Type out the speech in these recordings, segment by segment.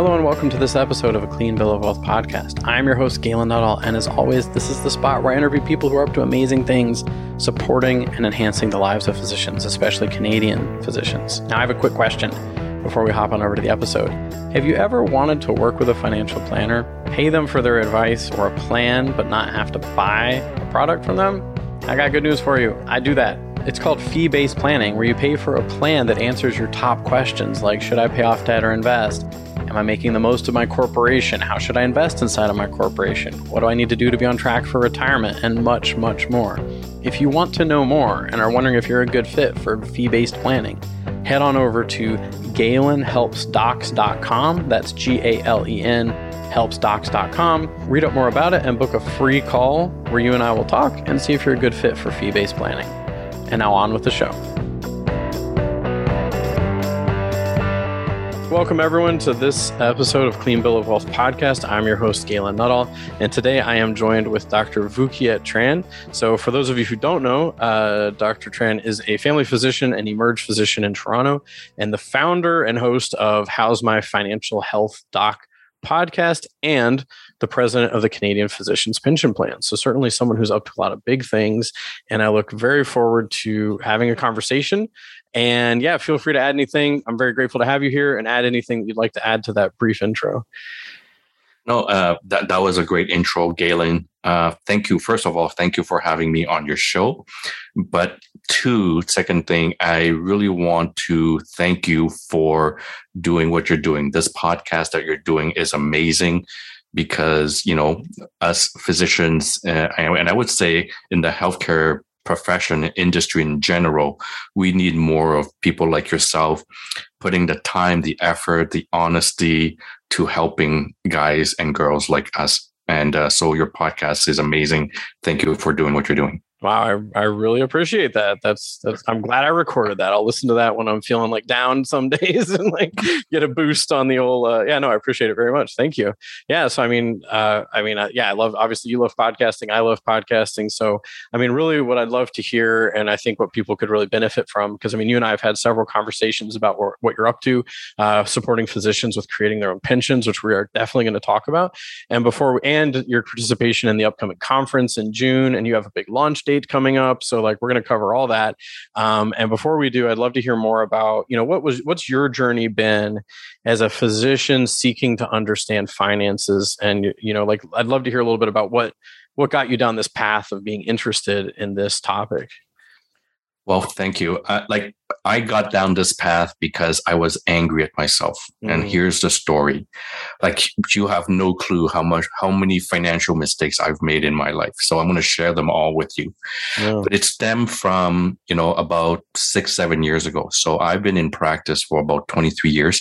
Hello and welcome to this episode of a Clean Bill of Wealth podcast. I'm your host, Galen Nuttall, and as always, this is the spot where I interview people who are up to amazing things, supporting and enhancing the lives of physicians, especially Canadian physicians. Now, I have a quick question before we hop on over to the episode. Have you ever wanted to work with a financial planner, pay them for their advice or a plan, but not have to buy a product from them? I got good news for you. I do that. It's called fee based planning, where you pay for a plan that answers your top questions like Should I pay off debt or invest? Am I making the most of my corporation? How should I invest inside of my corporation? What do I need to do to be on track for retirement? And much, much more. If you want to know more and are wondering if you're a good fit for fee based planning, head on over to galenhelpsdocs.com. That's G A L E N helpsdocs.com. Read up more about it and book a free call where you and I will talk and see if you're a good fit for fee based planning. And now on with the show. Welcome, everyone, to this episode of Clean Bill of Wealth podcast. I'm your host, Galen Nuttall, and today I am joined with Dr. Vu Kiet Tran. So, for those of you who don't know, uh, Dr. Tran is a family physician and emerge physician in Toronto, and the founder and host of How's My Financial Health Doc podcast and the president of the Canadian Physicians Pension Plan. So, certainly someone who's up to a lot of big things. And I look very forward to having a conversation and yeah, feel free to add anything. I'm very grateful to have you here and add anything that you'd like to add to that brief intro. No, uh, that, that was a great intro, Galen. Uh, thank you. First of all, thank you for having me on your show. But two, second thing, I really want to thank you for doing what you're doing. This podcast that you're doing is amazing because, you know, us physicians, uh, and I would say in the healthcare profession industry in general we need more of people like yourself putting the time the effort the honesty to helping guys and girls like us. And uh, so your podcast is amazing. Thank you for doing what you're doing Wow, I, I really appreciate that. That's that's I'm glad I recorded that. I'll listen to that when I'm feeling like down some days and like get a boost on the old uh, yeah, no, I appreciate it very much. Thank you. Yeah, so I mean uh I mean uh, yeah, I love obviously you love podcasting, I love podcasting. So I mean really what I'd love to hear and I think what people could really benefit from because I mean you and I have had several conversations about what, what you're up to uh supporting physicians with creating their own pensions, which we are definitely going to talk about. And before we, and your participation in the upcoming conference in June and you have a big launch date coming up. So like we're going to cover all that. Um, and before we do, I'd love to hear more about you know what was what's your journey been as a physician seeking to understand finances, and you know like I'd love to hear a little bit about what what got you down this path of being interested in this topic. Well, thank you. Uh, like I got down this path because I was angry at myself. Mm. And here's the story. Like you have no clue how much how many financial mistakes I've made in my life. So I'm going to share them all with you. Yeah. But it stemmed from, you know, about 6 7 years ago. So I've been in practice for about 23 years.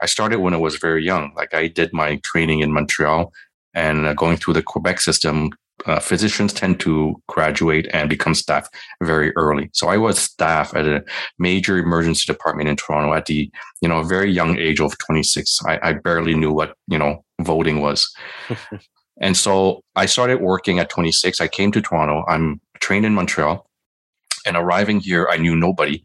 I started when I was very young. Like I did my training in Montreal and uh, going through the Quebec system uh, physicians tend to graduate and become staff very early. So I was staff at a major emergency department in Toronto at the you know very young age of 26. I, I barely knew what you know voting was. and so I started working at 26. I came to Toronto. I'm trained in Montreal, and arriving here, I knew nobody.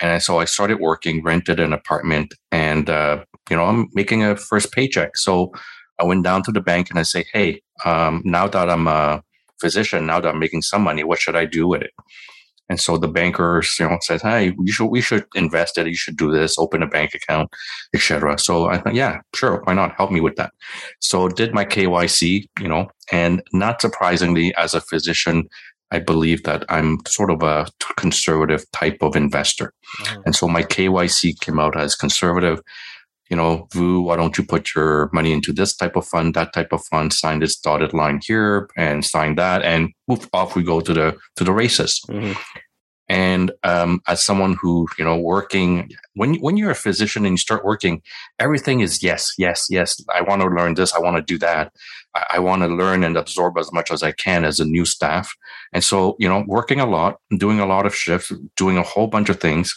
And so I started working, rented an apartment, and uh, you know I'm making a first paycheck. So I went down to the bank and I say, hey, um, now that I'm a physician, now that I'm making some money, what should I do with it? And so the bankers, you know, says, "Hey, you should we should invest it. You should do this, open a bank account, etc." So I thought, yeah, sure, why not? Help me with that. So did my KYC, you know, and not surprisingly, as a physician, I believe that I'm sort of a conservative type of investor, mm-hmm. and so my KYC came out as conservative you know, Vu, why don't you put your money into this type of fund, that type of fund, sign this dotted line here and sign that and move off we go to the to the races. Mm-hmm. And um, as someone who, you know, working when when you're a physician and you start working, everything is yes, yes, yes. I want to learn this. I want to do that. I, I want to learn and absorb as much as I can as a new staff. And so, you know, working a lot, doing a lot of shifts, doing a whole bunch of things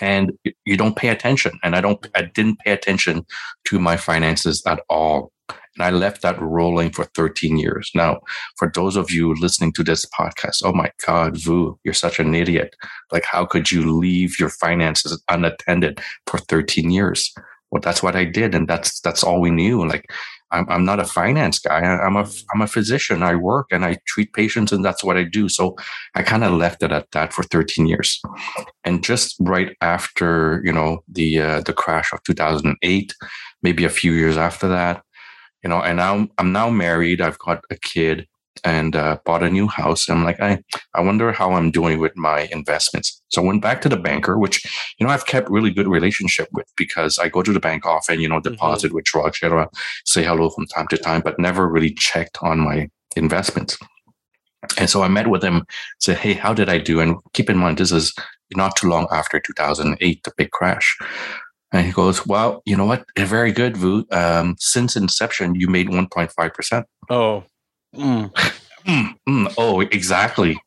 and you don't pay attention. And I don't, I didn't pay attention to my finances at all. And I left that rolling for 13 years. Now, for those of you listening to this podcast, oh my God, Vu, you're such an idiot. Like, how could you leave your finances unattended for 13 years? well, that's what I did, and that's that's all we knew. Like, I'm, I'm not a finance guy. I, am a I'm a physician. I work and I treat patients, and that's what I do. So I kind of left it at that for 13 years. And just right after you know the uh, the crash of 2008, maybe a few years after that, you know, and now I'm now married. I've got a kid and uh, bought a new house. I'm like, I, I wonder how I'm doing with my investments. So I went back to the banker, which, you know, I've kept really good relationship with because I go to the bank often, you know, mm-hmm. deposit mm-hmm. withdraw, etc., say hello from time to time, but never really checked on my investments. And so I met with him, said, Hey, how did I do? And keep in mind, this is not too long after 2008, the big crash. And he goes, Well, you know what? Very good, Vu. Um, since inception, you made 1.5%. Oh, Mm. mm, mm, oh, exactly.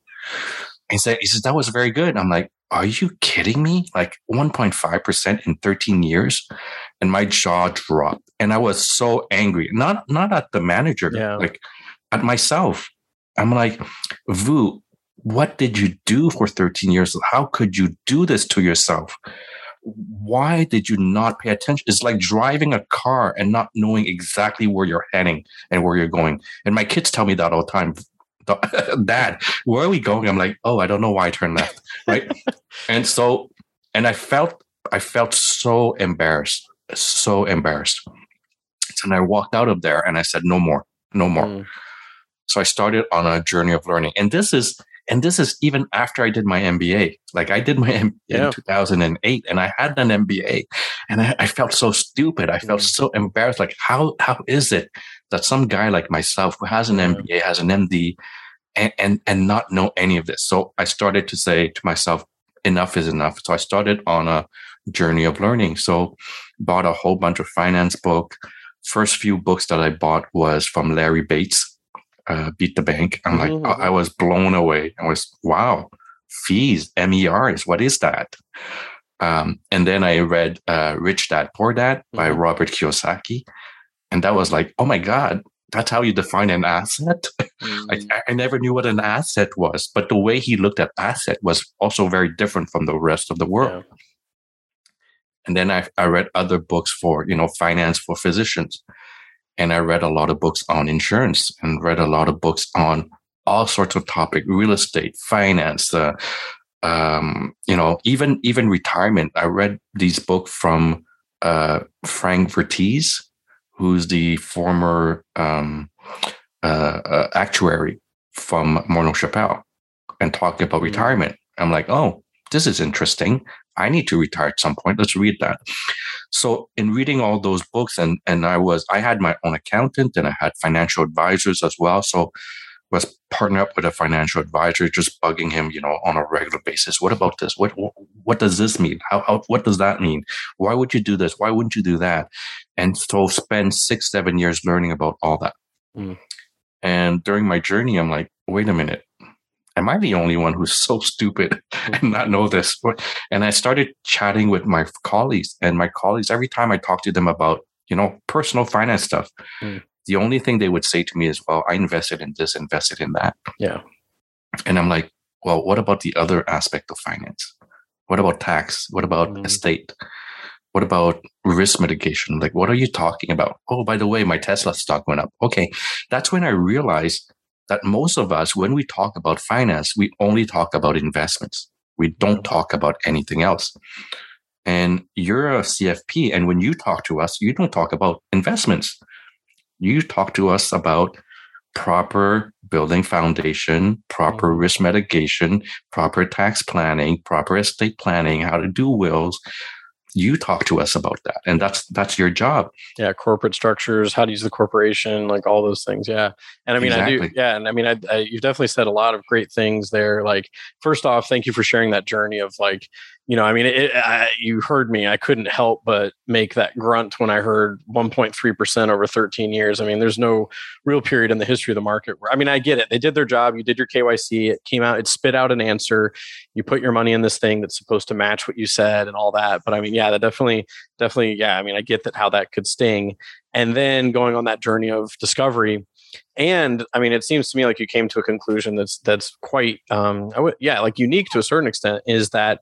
He said, he says, that was very good. I'm like, are you kidding me? Like 1.5% in 13 years? And my jaw dropped. And I was so angry. Not not at the manager, yeah. like at myself. I'm like, Vu, what did you do for 13 years? How could you do this to yourself? Why did you not pay attention? It's like driving a car and not knowing exactly where you're heading and where you're going. And my kids tell me that all the time. Dad, where are we going? I'm like, oh, I don't know why I turned left. Right. and so, and I felt, I felt so embarrassed, so embarrassed. And I walked out of there and I said, no more, no more. Mm. So I started on a journey of learning. And this is, and this is even after I did my MBA. Like I did my MBA yeah. in 2008 and I had an MBA and I, I felt so stupid. I felt mm. so embarrassed. Like how, how is it that some guy like myself who has an MBA, has an MD and, and, and not know any of this? So I started to say to myself, enough is enough. So I started on a journey of learning. So bought a whole bunch of finance book. First few books that I bought was from Larry Bates uh, beat the bank. I'm like, mm-hmm. I was blown away. I was, wow, fees, MERs, what is that? Um, and then I read uh, Rich Dad Poor Dad by mm-hmm. Robert Kiyosaki. And that was like, oh my God, that's how you define an asset. Mm-hmm. I, I, never knew what an asset was, but the way he looked at asset was also very different from the rest of the world. Yeah. And then I, I read other books for, you know, finance for physicians and I read a lot of books on insurance and read a lot of books on all sorts of topic, real estate, finance, uh, um, you know, even even retirement. I read these books from uh, Frank Vettese, who's the former um, uh, uh actuary from Morneau Shepell, and talking about mm-hmm. retirement. I'm like, oh, this is interesting. I need to retire at some point. Let's read that. So in reading all those books and and I was I had my own accountant and I had financial advisors as well. So was partner up with a financial advisor, just bugging him, you know, on a regular basis. What about this? What what does this mean? How, how what does that mean? Why would you do this? Why wouldn't you do that? And so spend six, seven years learning about all that. Mm. And during my journey, I'm like, wait a minute am I the only one who's so stupid and not know this? And I started chatting with my colleagues, and my colleagues, every time I talked to them about, you know, personal finance stuff, mm. the only thing they would say to me is, well, I invested in this, invested in that. Yeah. And I'm like, well, what about the other aspect of finance? What about tax? What about mm. estate? What about risk mitigation? Like, what are you talking about? Oh, by the way, my Tesla stock went up. Okay. That's when I realized that most of us, when we talk about finance, we only talk about investments. We don't talk about anything else. And you're a CFP. And when you talk to us, you don't talk about investments. You talk to us about proper building foundation, proper mm-hmm. risk mitigation, proper tax planning, proper estate planning, how to do wills, you talk to us about that and that's that's your job yeah corporate structures how to use the corporation like all those things yeah and i mean exactly. i do yeah and i mean I, I, you've definitely said a lot of great things there like first off thank you for sharing that journey of like you know, I mean, it, I, you heard me. I couldn't help but make that grunt when I heard 1.3% over 13 years. I mean, there's no real period in the history of the market where, I mean, I get it. They did their job. You did your KYC. It came out, it spit out an answer. You put your money in this thing that's supposed to match what you said and all that. But I mean, yeah, that definitely, definitely, yeah. I mean, I get that how that could sting. And then going on that journey of discovery, and I mean, it seems to me like you came to a conclusion that's that's quite, um, yeah, like unique to a certain extent. Is that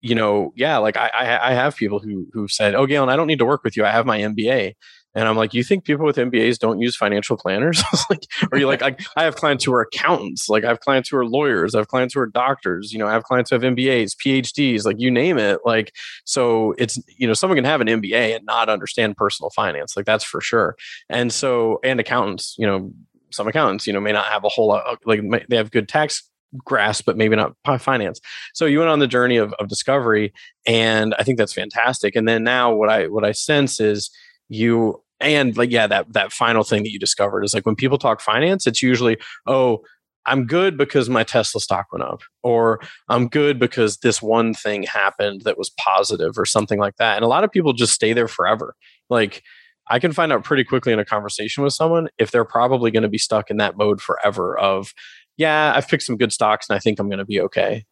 you know, yeah, like I, I, I have people who who said, "Oh, Galen, I don't need to work with you. I have my MBA." And I'm like, you think people with MBAs don't use financial planners? like, or you like, I, I, have clients who are accountants. Like, I have clients who are lawyers. I have clients who are doctors. You know, I have clients who have MBAs, PhDs. Like, you name it. Like, so it's you know, someone can have an MBA and not understand personal finance. Like, that's for sure. And so, and accountants. You know, some accountants, you know, may not have a whole lot. Uh, like, they have good tax grasp, but maybe not finance. So you went on the journey of, of discovery, and I think that's fantastic. And then now, what I what I sense is you and like yeah, that that final thing that you discovered is like when people talk finance, it's usually oh. I'm good because my Tesla stock went up, or I'm good because this one thing happened that was positive, or something like that. And a lot of people just stay there forever. Like, I can find out pretty quickly in a conversation with someone if they're probably going to be stuck in that mode forever of yeah, I've picked some good stocks and I think I'm going to be okay.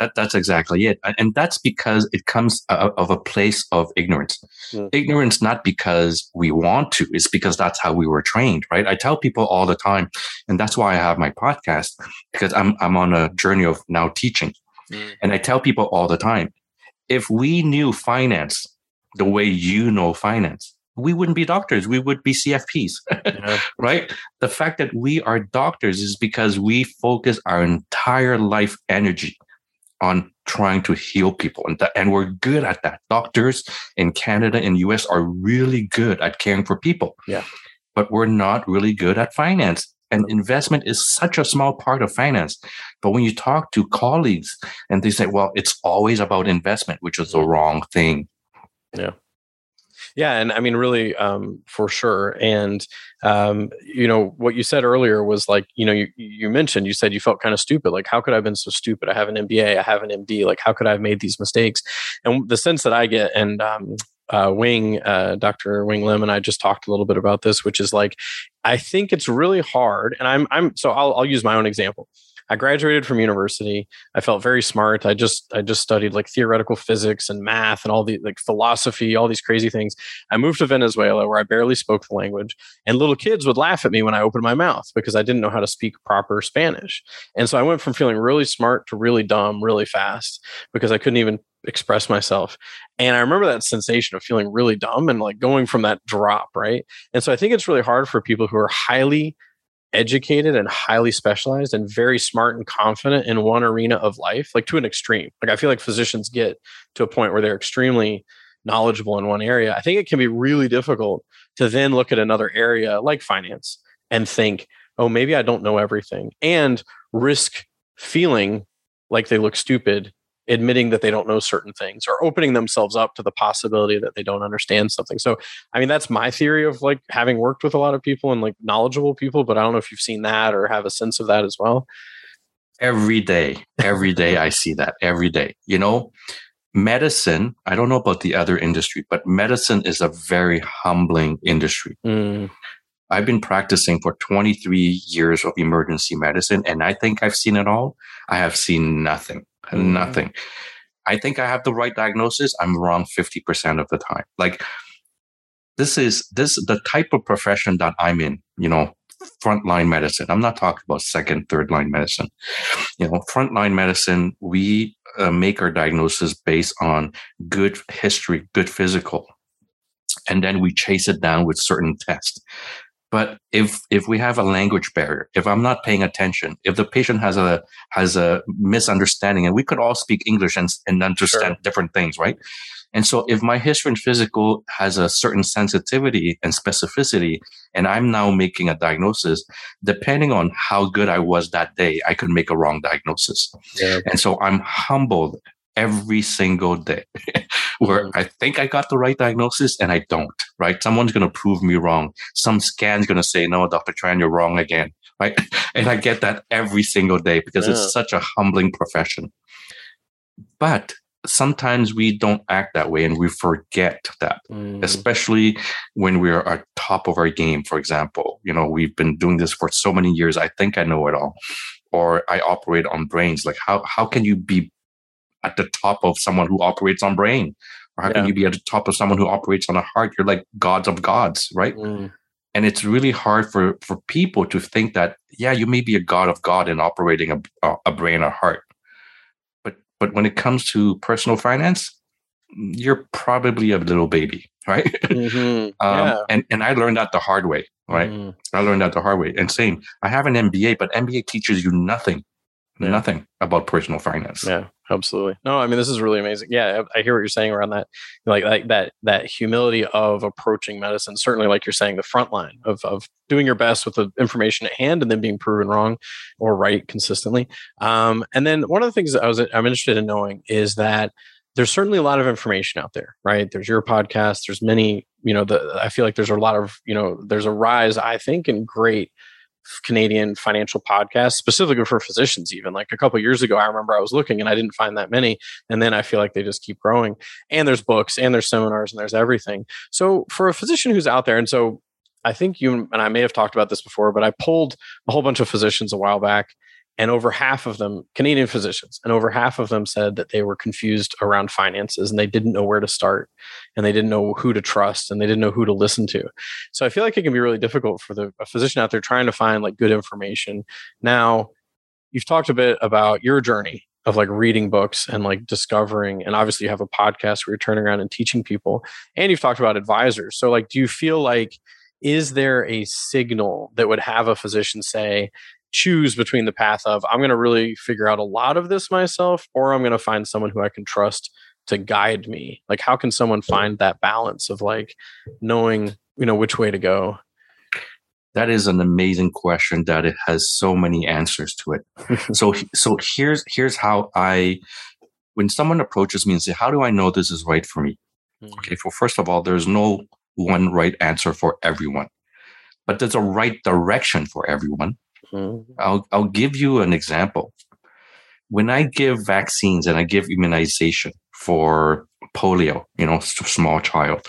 That, that's exactly it. And that's because it comes of a place of ignorance. Mm. Ignorance, not because we want to, it's because that's how we were trained, right? I tell people all the time, and that's why I have my podcast, because I'm, I'm on a journey of now teaching. Mm. And I tell people all the time, if we knew finance the way you know finance, we wouldn't be doctors. We would be CFPs, yeah. right? The fact that we are doctors is because we focus our entire life energy on trying to heal people. And, th- and we're good at that. Doctors in Canada and US are really good at caring for people. Yeah. But we're not really good at finance. And investment is such a small part of finance. But when you talk to colleagues and they say, well, it's always about investment, which is the wrong thing. Yeah. Yeah, and I mean, really, um, for sure. And um, you know, what you said earlier was like, you know, you you mentioned you said you felt kind of stupid. Like, how could I have been so stupid? I have an MBA, I have an MD. Like, how could I have made these mistakes? And the sense that I get, and um, uh, Wing, uh, Dr. Wing Lim, and I just talked a little bit about this, which is like, I think it's really hard. And I'm, I'm, so I'll, I'll use my own example. I graduated from university. I felt very smart. I just I just studied like theoretical physics and math and all the like philosophy, all these crazy things. I moved to Venezuela where I barely spoke the language, and little kids would laugh at me when I opened my mouth because I didn't know how to speak proper Spanish. And so I went from feeling really smart to really dumb really fast because I couldn't even express myself. And I remember that sensation of feeling really dumb and like going from that drop, right? And so I think it's really hard for people who are highly educated and highly specialized and very smart and confident in one arena of life, like to an extreme. Like I feel like physicians get to a point where they're extremely knowledgeable in one area. I think it can be really difficult to then look at another area like finance and think, oh, maybe I don't know everything and risk feeling like they look stupid admitting that they don't know certain things or opening themselves up to the possibility that they don't understand something. So, I mean, that's my theory of like having worked with a lot of people and like knowledgeable people, but I don't know if you've seen that or have a sense of that as well. Every day, every day I see that every day. You know, medicine, I don't know about the other industry, but medicine is a very humbling industry. Mm. I've been practicing for 23 years of emergency medicine, and I think I've seen it all. I have seen nothing mm-hmm. nothing. I think I have the right diagnosis. I'm wrong 50% of the time. Like this is this the type of profession that I'm in, you know, frontline medicine. I'm not talking about second, third line medicine. You know, frontline medicine, we uh, make our diagnosis based on good history, good physical. And then we chase it down with certain tests. But if if we have a language barrier, if I'm not paying attention, if the patient has a has a misunderstanding, and we could all speak English and, and understand sure. different things, right? And so if my history and physical has a certain sensitivity and specificity, and I'm now making a diagnosis, depending on how good I was that day, I could make a wrong diagnosis. Yeah. And so I'm humbled every single day where mm-hmm. I think I got the right diagnosis and I don't, right? Someone's going to prove me wrong. Some scan's going to say, no, Dr. Tran, you're wrong again, right? and I get that every single day because yeah. it's such a humbling profession. But sometimes we don't act that way and we forget that, mm. especially when we're at top of our game, for example. You know, we've been doing this for so many years. I think I know it all. Or I operate on brains. Like how how can you be at the top of someone who operates on brain? Or how yeah. can you be at the top of someone who operates on a heart? You're like gods of gods, right? Mm. And it's really hard for, for people to think that, yeah, you may be a god of God in operating a, a brain or heart. But but when it comes to personal finance, you're probably a little baby, right? Mm-hmm. um, yeah. and, and I learned that the hard way, right? Mm-hmm. I learned that the hard way. And same, I have an MBA, but MBA teaches you nothing yeah. nothing about personal finance. Yeah, absolutely. No, I mean this is really amazing. Yeah, I, I hear what you're saying around that. Like, like that that humility of approaching medicine. Certainly, like you're saying, the front line of of doing your best with the information at hand and then being proven wrong or right consistently. Um, and then one of the things that I was I'm interested in knowing is that there's certainly a lot of information out there, right? There's your podcast. There's many. You know, the I feel like there's a lot of you know there's a rise I think in great Canadian financial podcasts, specifically for physicians. Even like a couple years ago, I remember I was looking and I didn't find that many, and then I feel like they just keep growing. And there's books, and there's seminars, and there's everything. So for a physician who's out there, and so I think you and I may have talked about this before, but I pulled a whole bunch of physicians a while back and over half of them canadian physicians and over half of them said that they were confused around finances and they didn't know where to start and they didn't know who to trust and they didn't know who to listen to. So i feel like it can be really difficult for the physician out there trying to find like good information. Now you've talked a bit about your journey of like reading books and like discovering and obviously you have a podcast where you're turning around and teaching people and you've talked about advisors. So like do you feel like is there a signal that would have a physician say choose between the path of I'm going to really figure out a lot of this myself or I'm going to find someone who I can trust to guide me. Like how can someone find that balance of like knowing, you know, which way to go? That is an amazing question that it has so many answers to it. so so here's here's how I when someone approaches me and say, "How do I know this is right for me?" Mm-hmm. Okay, well first of all, there's no one right answer for everyone. But there's a right direction for everyone Mm-hmm. I'll I'll give you an example. When I give vaccines and I give immunization for polio, you know, small child,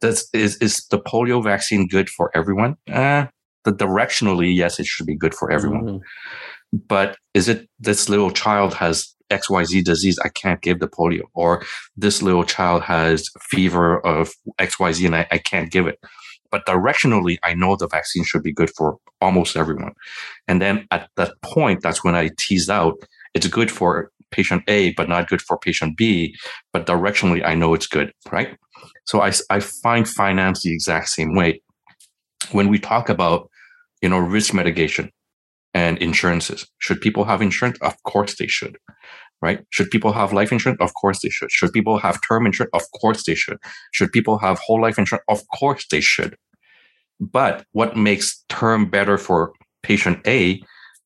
does is is the polio vaccine good for everyone? Uh, the directionally, yes, it should be good for everyone. Mm-hmm. But is it this little child has XYZ disease, I can't give the polio, or this little child has fever of XYZ and I, I can't give it. But directionally, I know the vaccine should be good for almost everyone. And then at that point, that's when I tease out it's good for patient A, but not good for patient B. But directionally, I know it's good, right? So I, I find finance the exact same way. When we talk about, you know, risk mitigation and insurances, should people have insurance? Of course they should right? Should people have life insurance? Of course they should. Should people have term insurance? Of course they should. Should people have whole life insurance? Of course they should. But what makes term better for patient A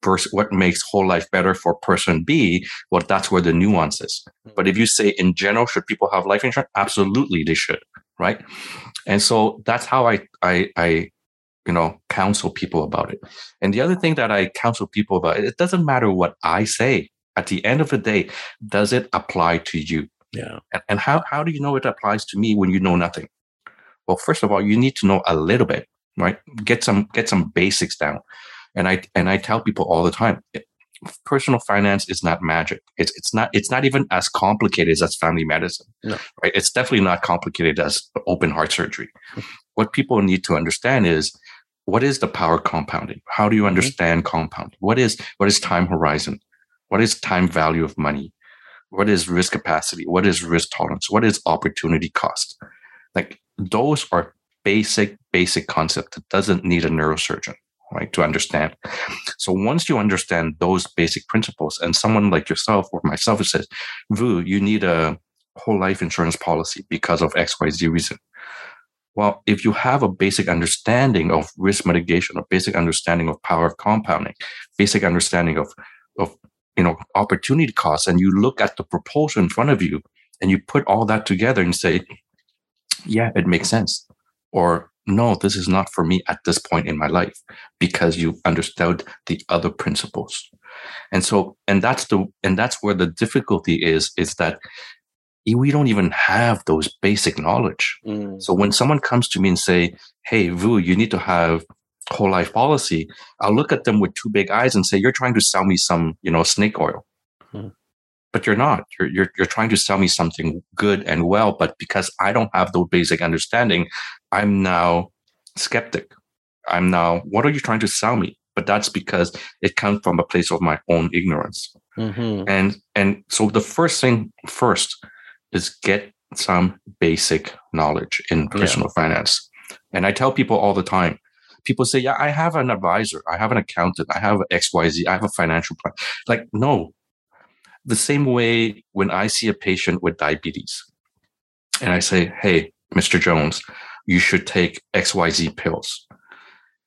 versus what makes whole life better for person B? Well, that's where the nuance is. Hmm. But if you say in general, should people have life insurance? Absolutely, they should, right? And so that's how I, I, I you know, counsel people about it. And the other thing that I counsel people about, it doesn't matter what I say at the end of the day, does it apply to you? Yeah. And, and how, how do you know it applies to me when you know nothing? Well, first of all, you need to know a little bit, right? Get some get some basics down. And I and I tell people all the time, personal finance is not magic. It's it's not it's not even as complicated as family medicine. No. Right? It's definitely not complicated as open heart surgery. what people need to understand is what is the power compounding? How do you mm-hmm. understand mm-hmm. compounding? What is what is time horizon? What is time value of money? What is risk capacity? What is risk tolerance? What is opportunity cost? Like those are basic, basic concept that doesn't need a neurosurgeon, right, to understand. So once you understand those basic principles, and someone like yourself or myself says, Vu, you need a whole life insurance policy because of XYZ reason. Well, if you have a basic understanding of risk mitigation, a basic understanding of power of compounding, basic understanding of, of you know, opportunity costs, and you look at the proposal in front of you and you put all that together and say, yeah, it makes sense. Or no, this is not for me at this point in my life because you understood the other principles. And so, and that's the, and that's where the difficulty is, is that we don't even have those basic knowledge. Mm. So when someone comes to me and say, Hey, Vu, you need to have whole life policy, I'll look at them with two big eyes and say, "You're trying to sell me some, you know, snake oil." Hmm. But you're not. You're, you're you're trying to sell me something good and well. But because I don't have the basic understanding, I'm now skeptic. I'm now. What are you trying to sell me? but that's because it comes from a place of my own ignorance. Mm-hmm. And and so the first thing first is get some basic knowledge in personal yeah. finance. And I tell people all the time, people say, Yeah, I have an advisor, I have an accountant, I have XYZ, I have a financial plan. Like, no. The same way when I see a patient with diabetes and I say, Hey, Mr. Jones, you should take XYZ pills.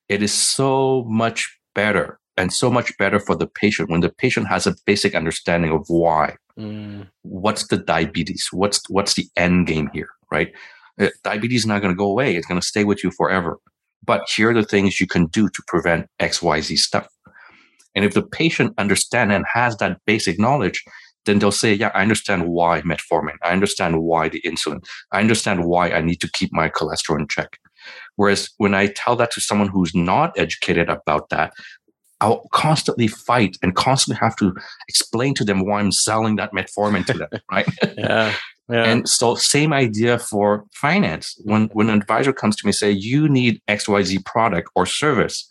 It is so much better and so much better for the patient when the patient has a basic understanding of why. Mm. What's the diabetes? What's what's the end game here, right? Uh, diabetes is not going to go away. It's going to stay with you forever. But here are the things you can do to prevent XYZ stuff. And if the patient understands and has that basic knowledge, then they'll say, yeah, I understand why metformin. I understand why the insulin. I understand why I need to keep my cholesterol in check. Whereas when I tell that to someone who's not educated about that, I'll constantly fight and constantly have to explain to them why I'm selling that metformin to them, right? yeah. Yeah. And so same idea for finance. When when an advisor comes to me and say, you need XYZ product or service,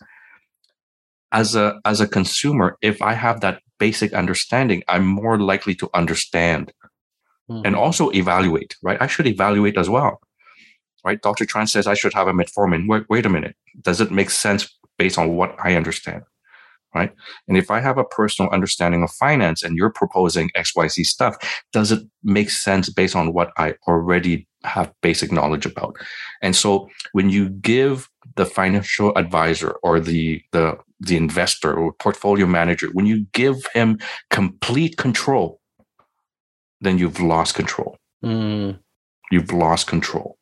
as a as a consumer, if I have that basic understanding, I'm more likely to understand mm-hmm. and also evaluate, right? I should evaluate as well. Right? Dr. Tran says I should have a metformin. Wait, wait a minute. Does it make sense based on what I understand? Right? And if I have a personal understanding of finance and you're proposing XYZ stuff, does it make sense based on what I already have basic knowledge about? And so when you give the financial advisor or the the the investor or portfolio manager, when you give him complete control, then you've lost control. Mm. You've lost control.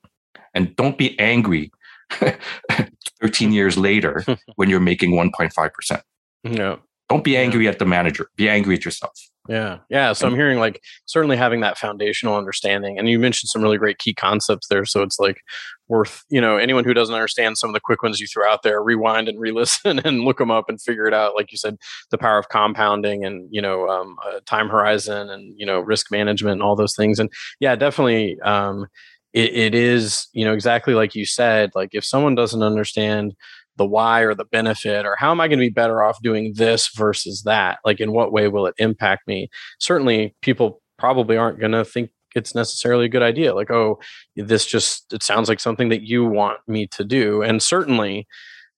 And don't be angry 13 years later when you're making 1.5%. Yeah. Don't be angry yeah. at the manager. Be angry at yourself. Yeah. Yeah. So I'm hearing like certainly having that foundational understanding. And you mentioned some really great key concepts there. So it's like worth, you know, anyone who doesn't understand some of the quick ones you throw out there, rewind and re listen and look them up and figure it out. Like you said, the power of compounding and, you know, um, uh, time horizon and, you know, risk management and all those things. And yeah, definitely. Um, it, it is, you know, exactly like you said, like if someone doesn't understand the why or the benefit or how am i going to be better off doing this versus that? Like in what way will it impact me? Certainly people probably aren't going to think it's necessarily a good idea like oh this just it sounds like something that you want me to do. And certainly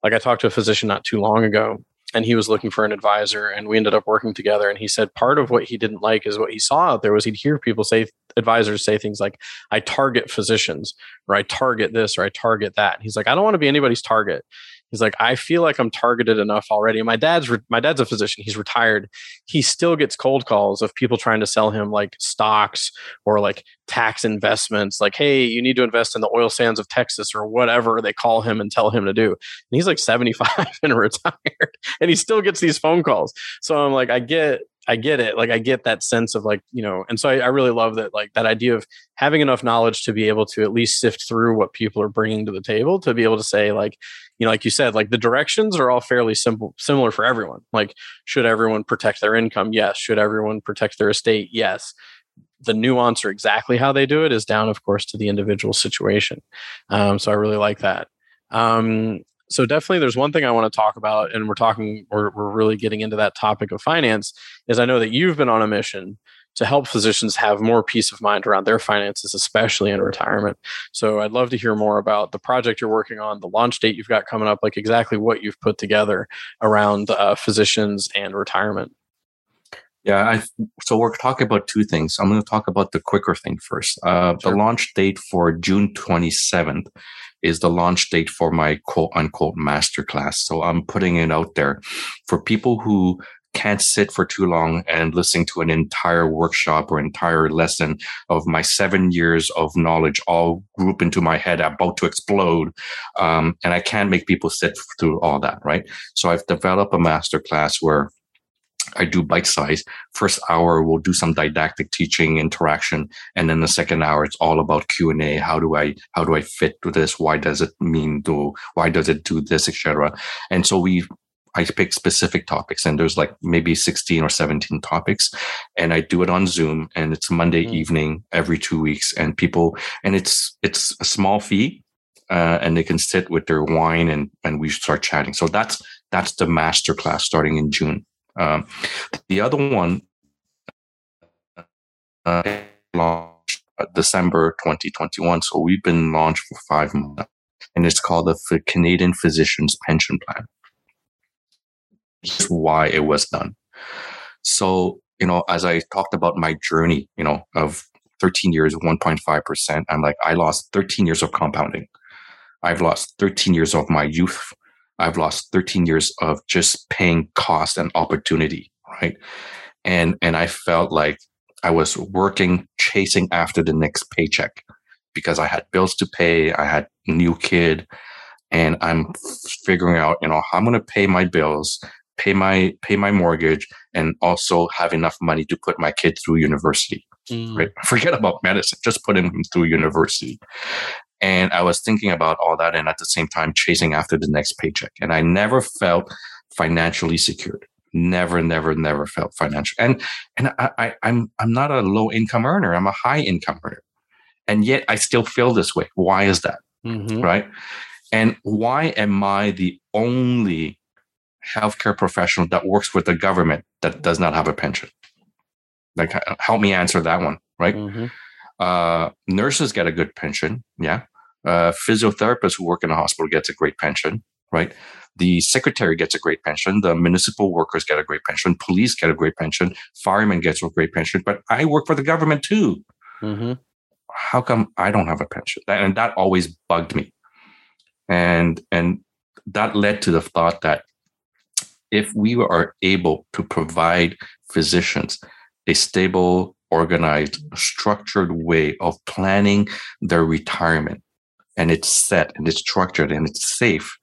like i talked to a physician not too long ago and he was looking for an advisor and we ended up working together and he said part of what he didn't like is what he saw out there was he'd hear people say advisors say things like i target physicians or i target this or i target that. He's like i don't want to be anybody's target He's like, I feel like I'm targeted enough already. My dad's re- my dad's a physician. He's retired. He still gets cold calls of people trying to sell him like stocks or like tax investments. Like, hey, you need to invest in the oil sands of Texas or whatever they call him and tell him to do. And he's like 75 and retired, and he still gets these phone calls. So I'm like, I get I get it. Like I get that sense of like, you know, and so I, I, really love that, like that idea of having enough knowledge to be able to at least sift through what people are bringing to the table to be able to say like, you know, like you said, like the directions are all fairly simple, similar for everyone. Like, should everyone protect their income? Yes. Should everyone protect their estate? Yes. The nuance or exactly how they do it is down, of course, to the individual situation. Um, so I really like that. Um, so definitely there's one thing i want to talk about and we're talking we're, we're really getting into that topic of finance is i know that you've been on a mission to help physicians have more peace of mind around their finances, especially in retirement. So I'd love to hear more about the project you're working on, the launch date you've got coming up, like exactly what you've put together around uh, physicians and retirement. Yeah, I, so we're talking about two things. I'm going to talk about the quicker thing first. Uh, sure. The launch date for June 27th is the launch date for my quote unquote masterclass. So I'm putting it out there for people who can't sit for too long and listening to an entire workshop or entire lesson of my seven years of knowledge all group into my head about to explode um, and i can't make people sit through all that right so i've developed a master class where I do bite size. First hour, we'll do some didactic teaching interaction, and then the second hour, it's all about Q and A. How do I how do I fit to this? Why does it mean do? Why does it do this, etc. And so we I pick specific topics and there's like maybe 16 or 17 topics and I do it on Zoom and it's Monday mm. evening every two weeks and people, and it's, it's a small fee. Uh, and they can sit with their wine and, and we start chatting. So that's, That's the master class starting in June. Um, the other one uh, launched December 2021. So we've been launched for five months, and it's called the Canadian Physicians Pension Plan. Here's why it was done. So, you know, as I talked about my journey, you know, of 13 years, 1.5%, I'm like, I lost 13 years of compounding. I've lost 13 years of my youth. I've lost 13 years of just paying cost and opportunity, right? And and I felt like I was working, chasing after the next paycheck because I had bills to pay. I had a new kid, and I'm figuring out, you know, how I'm going to pay my bills, pay my pay my mortgage, and also have enough money to put my kid through university. Mm. Right? Forget about medicine; just put him through university. And I was thinking about all that and at the same time chasing after the next paycheck. And I never felt financially secured. Never, never, never felt financial. And and I, I I'm I'm not a low income earner. I'm a high income earner. And yet I still feel this way. Why is that? Mm-hmm. Right. And why am I the only healthcare professional that works with the government that does not have a pension? Like, help me answer that one, right? Mm-hmm. Uh, nurses get a good pension. Yeah. Uh, physiotherapists who work in a hospital gets a great pension, right? The secretary gets a great pension. The municipal workers get a great pension. Police get a great pension. Firemen gets a great pension. But I work for the government too. Mm-hmm. How come I don't have a pension? And that always bugged me. And and that led to the thought that if we are able to provide physicians a stable organized, structured way of planning their retirement. And it's set and it's structured and it's safe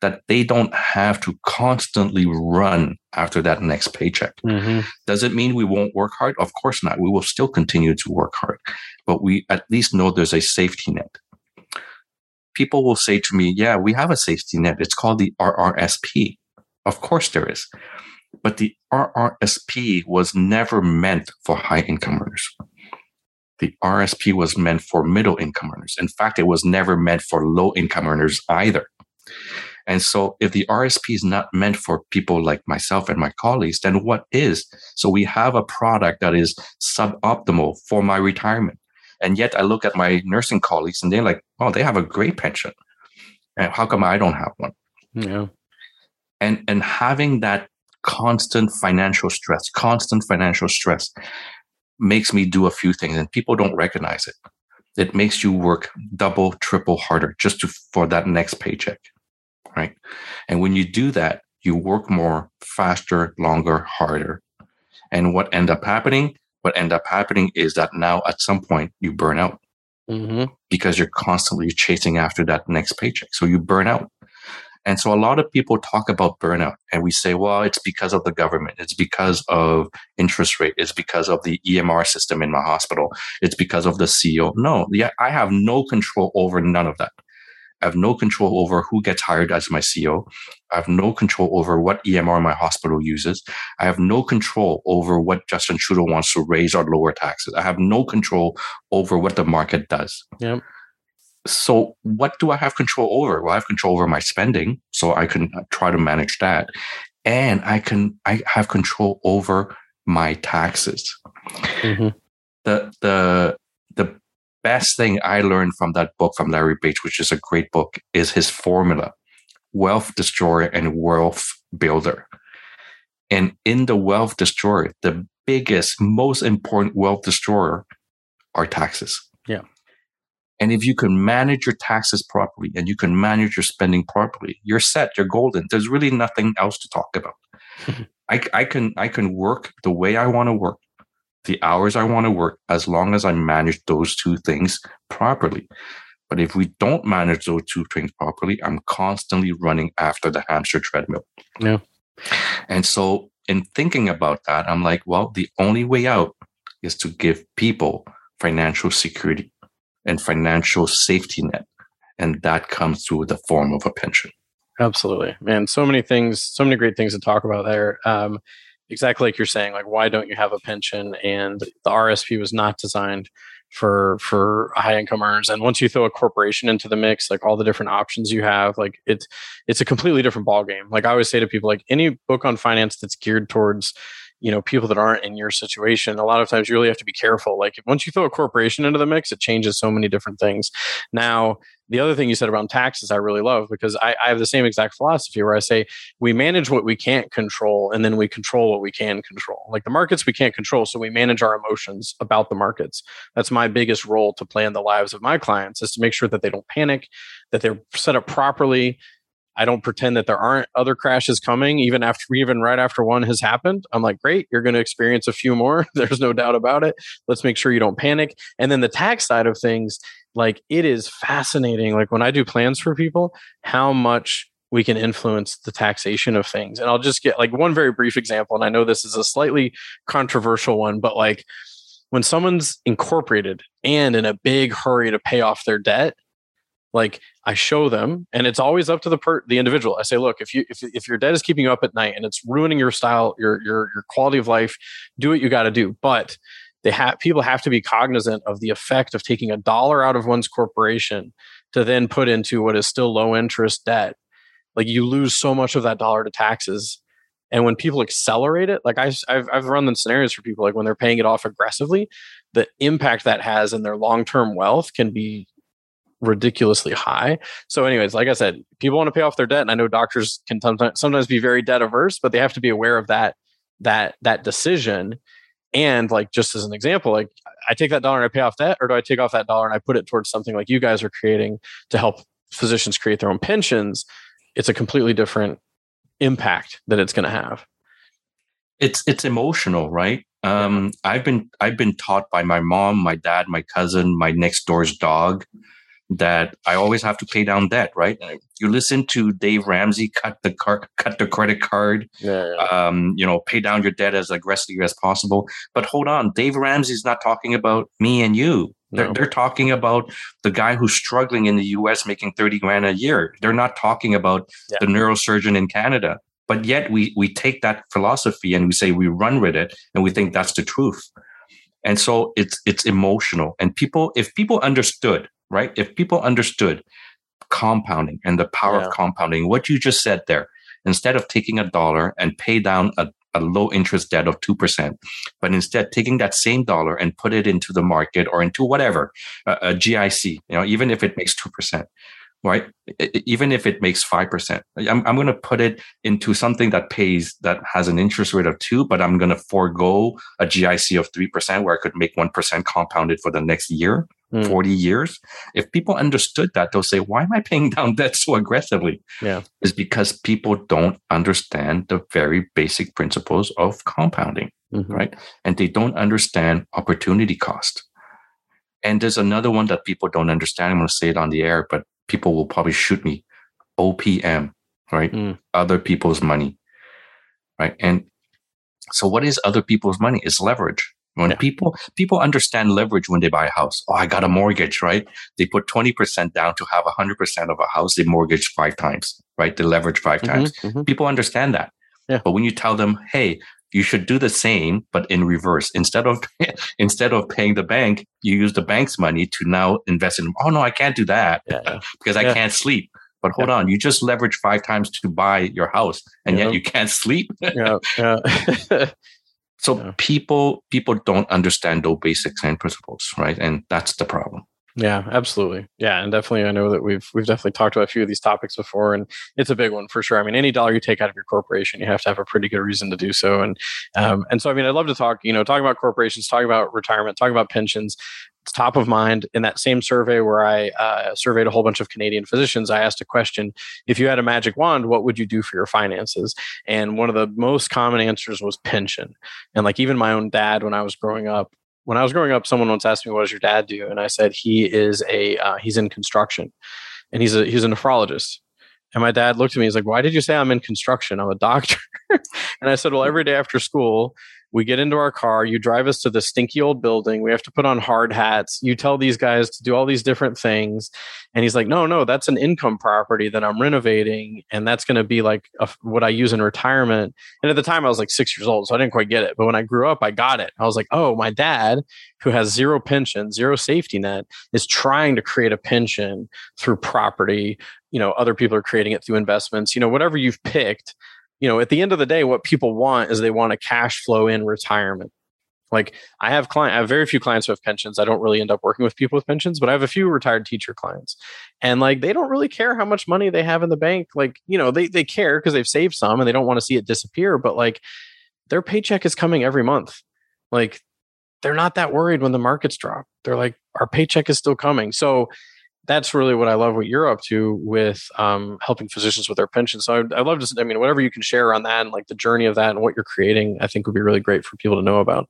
that they don't have to constantly run after that next paycheck. Mm-hmm. Does it mean we won't work hard? Of course not. We will still continue to work hard, but we at least know there's a safety net. People will say to me, Yeah, we have a safety net. It's called the RRSP. Of course there is. But the RRSP was never meant for high income earners. The RSP was meant for middle income earners. In fact, it was never meant for low income earners either. And so, if the RSP is not meant for people like myself and my colleagues, then what is? So, we have a product that is suboptimal for my retirement. And yet, I look at my nursing colleagues and they're like, oh, they have a great pension. And how come I don't have one? Yeah. And, and having that constant financial stress, constant financial stress makes me do a few things and people don't recognize it. It makes you work double, triple harder just to, for that next paycheck. Right. And when you do that, you work more, faster, longer, harder. And what end up happening? What end up happening is that now at some point you burn out mm-hmm. because you're constantly chasing after that next paycheck. So you burn out. And so a lot of people talk about burnout and we say, well, it's because of the government. It's because of interest rate. It's because of the EMR system in my hospital. It's because of the CEO. No, yeah, I have no control over none of that. I have no control over who gets hired as my CEO. I have no control over what EMR my hospital uses. I have no control over what Justin Trudeau wants to raise or lower taxes. I have no control over what the market does. Yep so what do I have control over? Well, I have control over my spending, so I can try to manage that, and I can I have control over my taxes. Mm-hmm. The the the best thing I learned from that book from Larry Bates, which is a great book, is his formula: wealth destroyer and wealth builder. And in the wealth destroyer, the biggest, most important wealth destroyer are taxes. And if you can manage your taxes properly and you can manage your spending properly, you're set, you're golden. There's really nothing else to talk about. I, I can I can work the way I want to work, the hours I want to work, as long as I manage those two things properly. But if we don't manage those two things properly, I'm constantly running after the hamster treadmill. Yeah. And so in thinking about that, I'm like, well, the only way out is to give people financial security and financial safety net. And that comes through the form of a pension. Absolutely. Man, so many things, so many great things to talk about there. Um, exactly like you're saying, like, why don't you have a pension? And the RSP was not designed for for high income earners and once you throw a corporation into the mix like all the different options you have like it's it's a completely different ball game like i always say to people like any book on finance that's geared towards you know people that aren't in your situation a lot of times you really have to be careful. Like once you throw a corporation into the mix it changes so many different things. Now the other thing you said around taxes i really love because I, I, have the same exact philosophy where i say we manage what we can't control and then we control what we can control. Like the markets we can't control so we manage our emotions about the markets. That's my biggest role to play in the lives of my clients is to make sure that they don't panic that they're set up properly I don't pretend that there aren't other crashes coming, even after, even right after one has happened. I'm like, great, you're going to experience a few more. There's no doubt about it. Let's make sure you don't panic. And then the tax side of things, like it is fascinating. Like when I do plans for people, how much we can influence the taxation of things. And I'll just get like one very brief example. And I know this is a slightly controversial one, but like when someone's incorporated and in a big hurry to pay off their debt, like I show them, and it's always up to the per- the individual. I say, look, if you if, if your debt is keeping you up at night and it's ruining your style, your your your quality of life, do what you got to do. But they have people have to be cognizant of the effect of taking a dollar out of one's corporation to then put into what is still low interest debt. Like you lose so much of that dollar to taxes. And when people accelerate it, like I, I've, I've run the scenarios for people, like when they're paying it off aggressively, the impact that has in their long term wealth can be ridiculously high. So, anyways, like I said, people want to pay off their debt, and I know doctors can sometimes be very debt averse, but they have to be aware of that that that decision. And like just as an example, like I take that dollar and I pay off debt, or do I take off that dollar and I put it towards something like you guys are creating to help physicians create their own pensions? It's a completely different impact that it's going to have. It's it's emotional, right? Um, I've been I've been taught by my mom, my dad, my cousin, my next door's dog that I always have to pay down debt, right? You listen to Dave Ramsey cut the car, cut the credit card, yeah, yeah. Um, you know, pay down your debt as aggressively as possible. But hold on, Dave Ramsey's not talking about me and you. They're, no. they're talking about the guy who's struggling in the US making 30 grand a year. They're not talking about yeah. the neurosurgeon in Canada. But yet we we take that philosophy and we say we run with it and we think that's the truth. And so it's it's emotional. And people, if people understood right? If people understood compounding and the power yeah. of compounding, what you just said there, instead of taking a dollar and pay down a, a low interest debt of 2%, but instead taking that same dollar and put it into the market or into whatever, a, a GIC, you know, even if it makes 2%, right? Even if it makes 5%, I'm, I'm going to put it into something that pays, that has an interest rate of two, but I'm going to forego a GIC of 3% where I could make 1% compounded for the next year, mm. 40 years. If people understood that, they'll say, why am I paying down debt so aggressively? Yeah. Is because people don't understand the very basic principles of compounding, mm-hmm. right? And they don't understand opportunity cost. And there's another one that people don't understand. I'm going to say it on the air, but people will probably shoot me. OPM, right? Mm. Other people's money, right? And so, what is other people's money? Is leverage. When yeah. people people understand leverage when they buy a house. Oh, I got a mortgage, right? They put twenty percent down to have hundred percent of a house. They mortgage five times, right? They leverage 5 mm-hmm, times. Mm-hmm. People understand that. Yeah. But when you tell them, hey, you should do the same but in reverse instead of instead of paying the bank you use the bank's money to now invest in oh no i can't do that yeah. because i yeah. can't sleep but hold yeah. on you just leverage five times to buy your house and yet you can't sleep yeah, yeah. so people people don't understand those basics and principles right and that's the problem yeah, absolutely. Yeah, and definitely, I know that we've we've definitely talked about a few of these topics before, and it's a big one for sure. I mean, any dollar you take out of your corporation, you have to have a pretty good reason to do so, and um, and so I mean, I'd love to talk. You know, talking about corporations, talking about retirement, talking about pensions. Top of mind in that same survey where I uh, surveyed a whole bunch of Canadian physicians. I asked a question: If you had a magic wand, what would you do for your finances? And one of the most common answers was pension. And like even my own dad, when I was growing up, when I was growing up, someone once asked me, "What does your dad do?" And I said, "He is a uh, he's in construction, and he's a he's a nephrologist." And my dad looked at me. He's like, "Why did you say I'm in construction? I'm a doctor." and I said, "Well, every day after school, We get into our car. You drive us to the stinky old building. We have to put on hard hats. You tell these guys to do all these different things. And he's like, no, no, that's an income property that I'm renovating. And that's going to be like a, what I use in retirement. And at the time, I was like six years old. So I didn't quite get it. But when I grew up, I got it. I was like, oh, my dad, who has zero pension, zero safety net, is trying to create a pension through property. You know, other people are creating it through investments. You know, whatever you've picked you know, at the end of the day, what people want is they want a cash flow in retirement. Like I have client, I have very few clients who have pensions. I don't really end up working with people with pensions, but I have a few retired teacher clients, and like they don't really care how much money they have in the bank. Like you know, they they care because they've saved some and they don't want to see it disappear. But like their paycheck is coming every month. Like they're not that worried when the markets drop. They're like our paycheck is still coming. So that's really what I love what you're up to with um, helping physicians with their pension. So I'd, I'd, love to, I mean, whatever you can share on that and like the journey of that and what you're creating, I think would be really great for people to know about.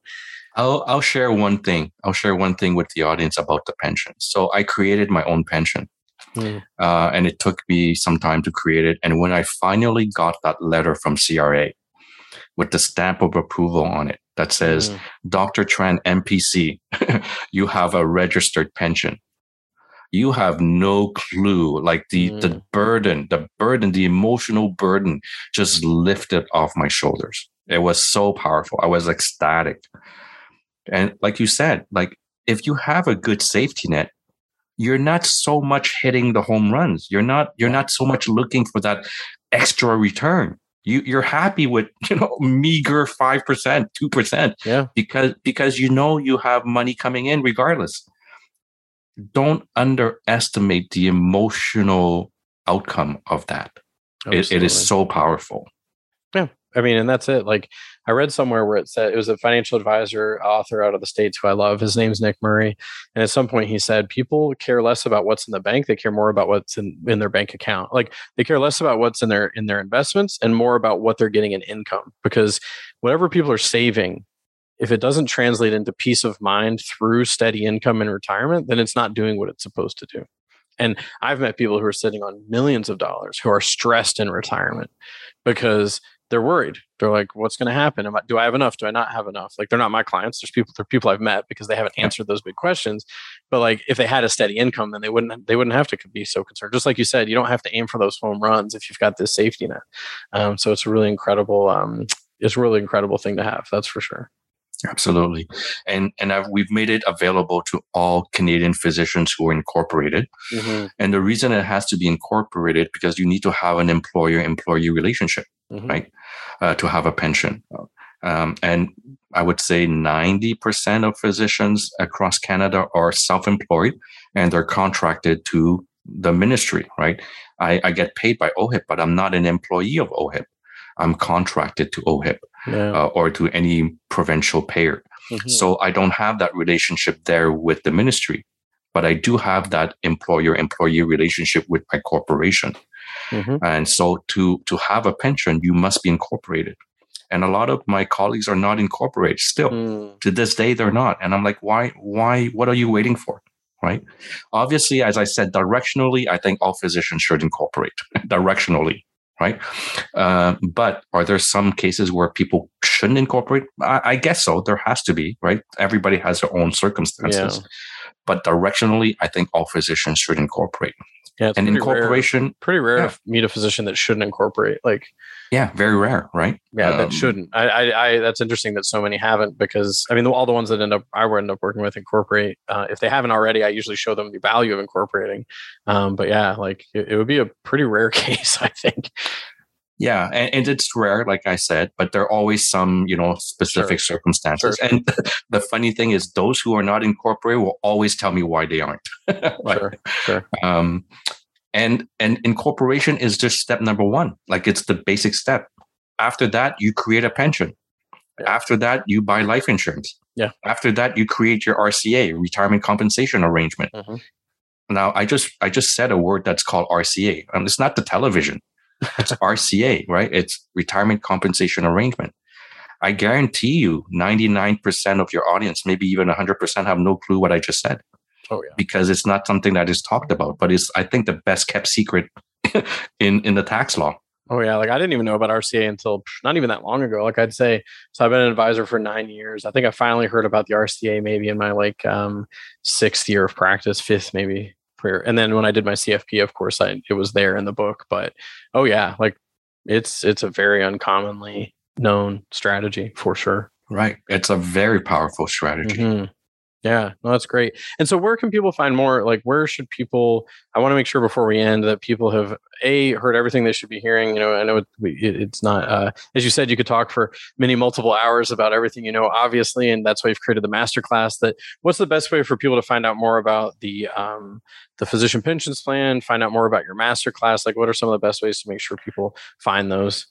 I'll, I'll share one thing. I'll share one thing with the audience about the pension. So I created my own pension. Mm. Uh, and it took me some time to create it. And when I finally got that letter from CRA with the stamp of approval on it that says, mm. Dr. Tran MPC, you have a registered pension you have no clue like the mm. the burden the burden the emotional burden just lifted off my shoulders. It was so powerful. I was ecstatic. And like you said like if you have a good safety net you're not so much hitting the home runs. You're not you're not so much looking for that extra return. You you're happy with you know meager 5% 2% yeah. because because you know you have money coming in regardless don't underestimate the emotional outcome of that. It, it is so powerful. Yeah. I mean, and that's it. Like I read somewhere where it said it was a financial advisor author out of the States who I love. His name's Nick Murray. And at some point he said, people care less about what's in the bank. They care more about what's in, in their bank account. Like they care less about what's in their in their investments and more about what they're getting in income. Because whatever people are saving if it doesn't translate into peace of mind through steady income in retirement, then it's not doing what it's supposed to do. And I've met people who are sitting on millions of dollars who are stressed in retirement because they're worried. They're like, "What's going to happen? I, do I have enough? Do I not have enough?" Like they're not my clients. There's people, they're people I've met because they haven't answered those big questions. But like, if they had a steady income, then they wouldn't they wouldn't have to be so concerned. Just like you said, you don't have to aim for those home runs if you've got this safety net. Um, so it's a really incredible, um, it's a really incredible thing to have. That's for sure. Absolutely, and and I've, we've made it available to all Canadian physicians who are incorporated. Mm-hmm. And the reason it has to be incorporated because you need to have an employer-employee relationship, mm-hmm. right, uh, to have a pension. Um, and I would say ninety percent of physicians across Canada are self-employed and they're contracted to the ministry, right? I, I get paid by OHIP, but I'm not an employee of OHIP. I'm contracted to OHIP yeah. uh, or to any provincial payer. Mm-hmm. So I don't have that relationship there with the ministry, but I do have that employer employee relationship with my corporation. Mm-hmm. And so to, to have a pension, you must be incorporated. And a lot of my colleagues are not incorporated still. Mm. To this day, they're not. And I'm like, why, why, what are you waiting for? Right. Obviously, as I said, directionally, I think all physicians should incorporate directionally right? Uh, but are there some cases where people shouldn't incorporate? I, I, guess so. There has to be, right? Everybody has their own circumstances. Yeah. But directionally, I think all physicians should incorporate. Yeah, and incorporation rare, pretty rare yeah. to meet a physician that shouldn't incorporate. Like, yeah, very rare, right? Yeah, um, that shouldn't. I, I, I, that's interesting that so many haven't because I mean, all the ones that end up I would end up working with incorporate. Uh, if they haven't already, I usually show them the value of incorporating. Um, but yeah, like it, it would be a pretty rare case, I think. Yeah, and, and, it's rare, like I said, but there are always some, you know, specific sure. circumstances. Sure. And the funny thing is, those who are not incorporated will always tell me why they aren't. right? Sure, sure. Um, and and incorporation is just step number one. Like it's the basic step. After that, you create a pension. Yeah. After that, you buy life insurance. Yeah. After that, you create your RCA, retirement compensation arrangement. Mm-hmm. Now, I just I just said a word that's called RCA, and it's not the television. It's RCA, right? It's retirement compensation arrangement. I guarantee you 99% of your audience, maybe even 100% have no clue what I just said. Oh, yeah. Because it's not something that is talked about, but it's, I think, the best kept secret in, in the tax law. Oh yeah, like I didn't even know about RCA until not even that long ago. Like I'd say, so I've been an advisor for nine years. I think I finally heard about the RCA maybe in my like um, sixth year of practice, fifth maybe. And then when I did my CFP, of course, I it was there in the book. But oh yeah, like it's it's a very uncommonly known strategy for sure. Right, it's a very powerful strategy. Mm-hmm. Yeah, no, that's great. And so, where can people find more? Like, where should people? I want to make sure before we end that people have a heard everything they should be hearing. You know, I know it, it's not uh, as you said. You could talk for many multiple hours about everything you know, obviously, and that's why you've created the masterclass. That what's the best way for people to find out more about the um, the physician pensions plan? Find out more about your masterclass. Like, what are some of the best ways to make sure people find those?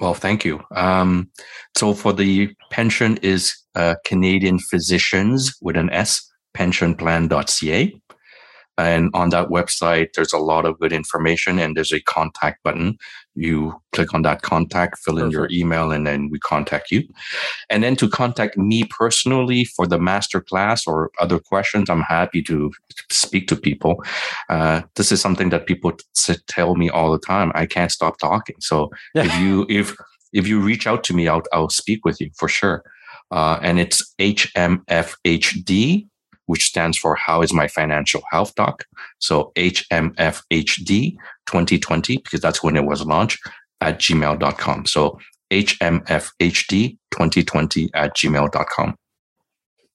Well, thank you. Um, so for the pension is uh, Canadian Physicians with an S, pensionplan.ca. And on that website, there's a lot of good information and there's a contact button. You click on that contact, fill in Perfect. your email, and then we contact you. And then to contact me personally for the master class or other questions, I'm happy to speak to people. Uh, this is something that people t- tell me all the time. I can't stop talking. So yeah. if you, if, if you reach out to me, I'll, I'll speak with you for sure. Uh, and it's HMFHD which stands for How is My Financial Health Doc? So HMFHD 2020, because that's when it was launched at gmail.com. So HMFHD 2020 at gmail.com.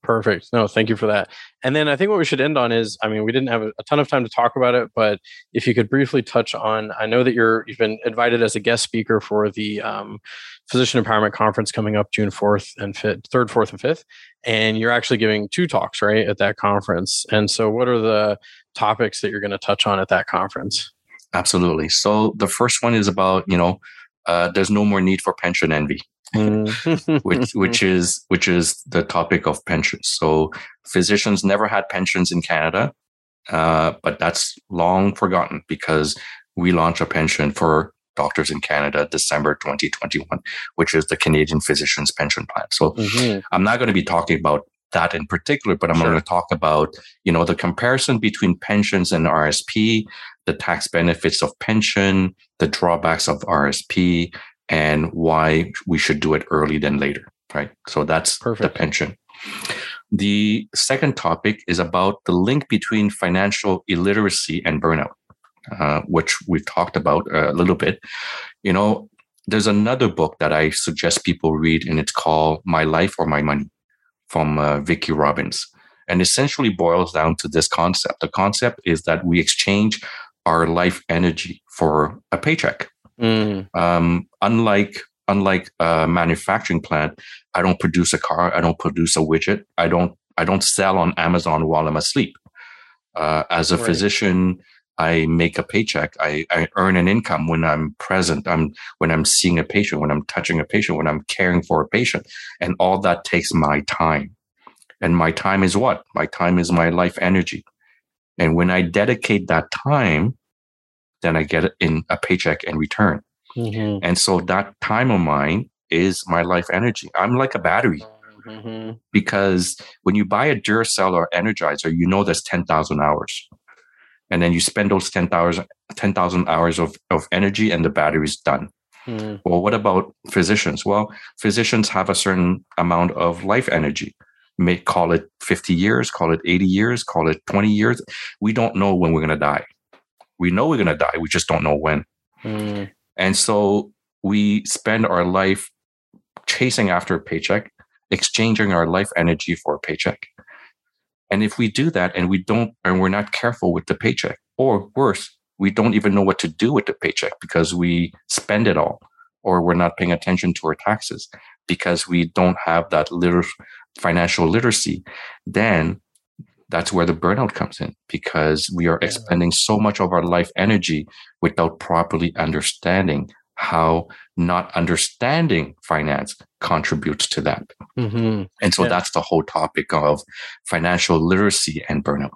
Perfect. No, thank you for that. And then I think what we should end on is, I mean, we didn't have a, ton of time to talk about it, but if you could briefly touch on, I know that you're you've been invited as a guest speaker for the um, Physician Empowerment Conference coming up June fourth and fifth, third, fourth, and fifth, and you're actually giving two talks right at that conference. And so, what are the topics that you're going to touch on at that conference? Absolutely. So the first one is about you know, uh, there's no more need for pension envy. Mm. which which is which is the topic of pensions. So physicians never had pensions in Canada, uh, but that's long forgotten because we launched a pension for doctors in Canada December 2021, which is the Canadian Physicians Pension Plan. So mm-hmm. I'm not going to be talking about that in particular, but I'm sure. going to talk about, you know, the comparison between pensions and RSP, the tax benefits of pension, the drawbacks of RSP, and why we should do it early than later, right? So that's Perfect. the pension. The second topic is about the link between financial illiteracy and burnout, uh, which we've talked about a little bit. You know, there's another book that I suggest people read, and it's called My Life or My Money from uh, Vicki Robbins. And essentially boils down to this concept. The concept is that we exchange our life energy for a paycheck. Mm. Um, unlike unlike a manufacturing plant, I don't produce a car. I don't produce a widget. I don't I don't sell on Amazon while I'm asleep. Uh, as a right. physician, I make a paycheck. I, I earn an income when I'm present. I'm when I'm seeing a patient, when I'm touching a patient, when I'm caring for a patient, and all that takes my time. And my time is what? My time is my life energy. And when I dedicate that time then I get in a paycheck in return. Mm-hmm. And so that time of mine is my life energy. I'm like a battery. Mm-hmm. Because when you buy a Duracell or Energizer, you know there's 10,000 hours. And then you spend those 10,000 10, hours of, of energy and the battery's done. Mm. Well, what about physicians? Well, physicians have a certain amount of life energy. May call it 50 years, call it 80 years, call it 20 years. We don't know when we're going to die. We know we're going to die. We just don't know when. Mm. And so we spend our life chasing after a paycheck, exchanging our life energy for a paycheck. And if we do that and we don't, and we're not careful with the paycheck, or worse, we don't even know what to do with the paycheck because we spend it all, or we're not paying attention to our taxes because we don't have that liter- financial literacy, then that's where the burnout comes in because we are expending so much of our life energy without properly understanding how not understanding finance contributes to that. Mm-hmm. And so yeah. that's the whole topic of financial literacy and burnout.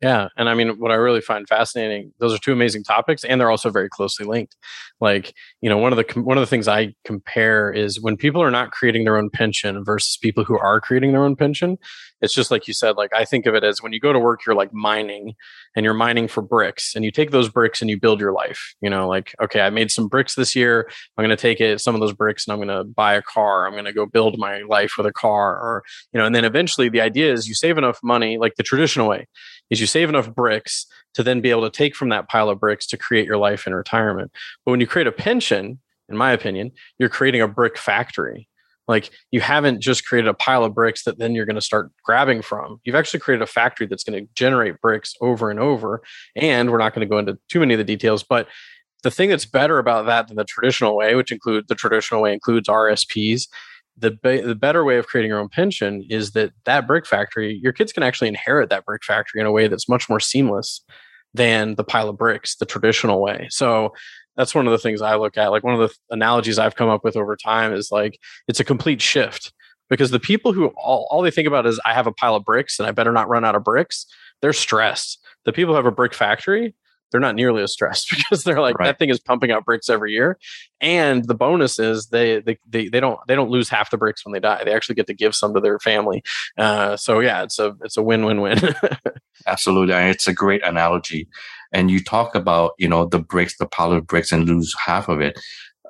Yeah, and I mean, what I really find fascinating, those are two amazing topics, and they're also very closely linked. Like, you know, one of the one of the things I compare is when people are not creating their own pension versus people who are creating their own pension. It's just like you said like i think of it as when you go to work you're like mining and you're mining for bricks and you take those bricks and you build your life you know like okay i made some bricks this year. I'm going to take it some of those bricks and i'm going to buy a car. I'm going to go build my life with a car or you know and then eventually the idea is you save enough money like the traditional way is you save enough bricks to then be able to take from that pile of bricks to create your life in retirement. But when you create a pension in my opinion you're creating a brick factory like you haven't just created a pile of bricks that then you're going to start grabbing from. You've actually created a factory that's going to generate bricks over and over. And we're not going to go into too many of the details, but the thing that's better about that than the traditional way, which include the traditional way includes RSPs, the the better way of creating your own pension is that that brick factory, your kids can actually inherit that brick factory in a way that's much more seamless than the pile of bricks, the traditional way. So that's one of the things I look at. Like one of the analogies I've come up with over time is like it's a complete shift because the people who all, all they think about is I have a pile of bricks and I better not run out of bricks. They're stressed. The people who have a brick factory, they're not nearly as stressed because they're like right. that thing is pumping out bricks every year. And the bonus is they, they they they don't they don't lose half the bricks when they die. They actually get to give some to their family. Uh, so yeah, it's a it's a win win win. Absolutely, it's a great analogy and you talk about you know the bricks the pile of bricks and lose half of it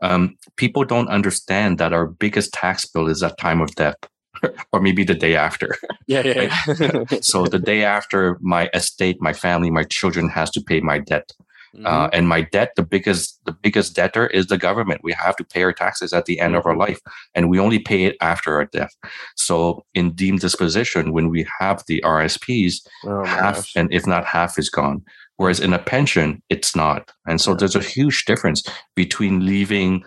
um, people don't understand that our biggest tax bill is at time of death or maybe the day after yeah yeah, yeah. so the day after my estate my family my children has to pay my debt uh, mm-hmm. uh, and my debt the biggest the biggest debtor is the government we have to pay our taxes at the end of our mm-hmm. life and we only pay it after our death so in deemed disposition when we have the rsps oh, half gosh. and if not half is gone Whereas in a pension, it's not. And so there's a huge difference between leaving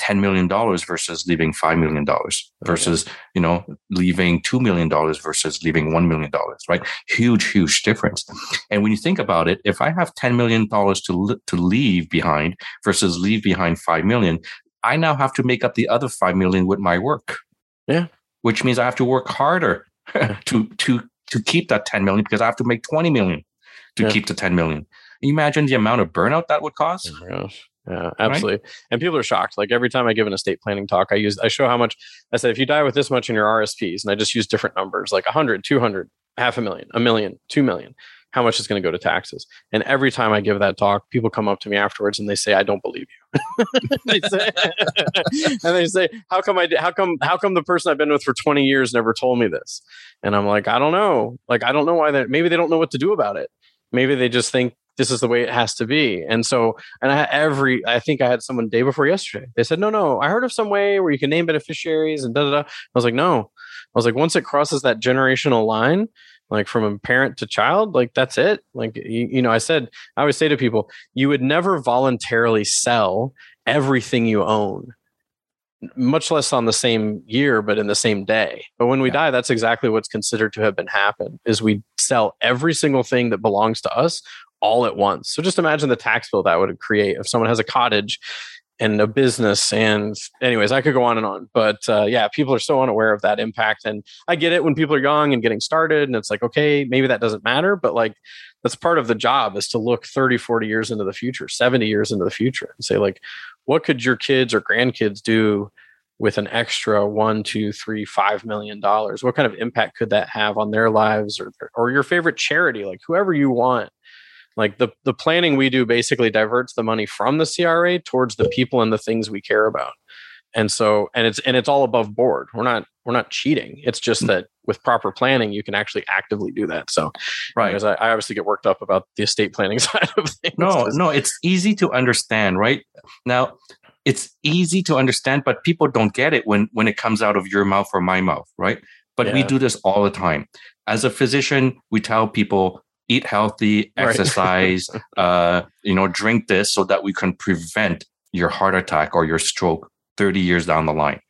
$10 million versus leaving $5 million oh, versus, you know, leaving $2 million versus leaving $1 million, right? Huge, huge difference. And when you think about it, if I have $10 million to, to leave behind versus leave behind 5 million, I now have to make up the other 5 million with my work. Yeah. Which means I have to work harder to, to, to keep that 10 million because I have to make 20 million to yeah. keep the 10 million. you imagine the amount of burnout that would cause? Yeah, absolutely. Right? And people are shocked. Like every time I give an estate planning talk, I use I show how much I said if you die with this much in your RSPs, and I just use different numbers like 100, 200, half a million, a million, 2 million, how much is going to go to taxes. And every time I give that talk, people come up to me afterwards and they say, "I don't believe you." they say, and they say, "How come I? How come? How come the person I've been with for 20 years never told me this?" And I'm like, "I don't know. Like, I don't know why that. Maybe they don't know what to do about it." Maybe they just think this is the way it has to be. And so, and I had every, I think I had someone day before yesterday. They said, no, no, I heard of some way where you can name beneficiaries and da da da. I was like, no. I was like, once it crosses that generational line, like from a parent to child, like that's it. Like, you, you know, I said, I always say to people, you would never voluntarily sell everything you own much less on the same year but in the same day. But when we yeah. die that's exactly what's considered to have been happened is we sell every single thing that belongs to us all at once. So just imagine the tax bill that would create if someone has a cottage and a business and anyways i could go on and on. But uh, yeah people are so unaware of that impact and i get it when people are young and getting started and it's like okay maybe that doesn't matter but like that's part of the job is to look 30 40 years into the future 70 years into the future and say like what could your kids or grandkids do with an extra one, two, three, five million dollars? What kind of impact could that have on their lives or or your favorite charity, like whoever you want? Like the the planning we do basically diverts the money from the CRA towards the people and the things we care about. And so and it's and it's all above board. We're not we're not cheating. It's just mm. that with proper planning, you can actually actively do that. So, right, because I, I, obviously get worked up about the estate planning side of things. No, no, it's easy to understand, right? Now, it's easy to understand, but people don't get it when when it comes out of your mouth or my mouth, right? But yeah. we do this all the time. As a physician, we tell people eat healthy, exercise, right. uh, you know, drink this so that we can prevent your heart attack or your stroke 30 years down the line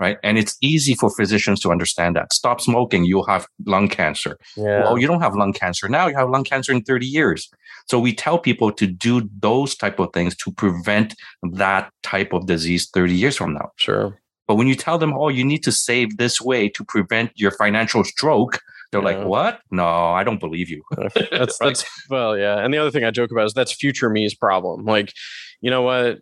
right? And it's easy for physicians to understand that. Stop smoking, you'll have lung cancer. Yeah. Well, you don't have lung cancer now, you have lung cancer in 30 years. So we tell people to do those type of things to prevent that type of disease 30 years from now. Sure. But when you tell them, oh, you need to save this way to prevent your financial stroke, they're yeah. like, "What? No, I don't believe you." that's right? that's well, yeah. And the other thing I joke about is that's future me's problem. Like, you know what?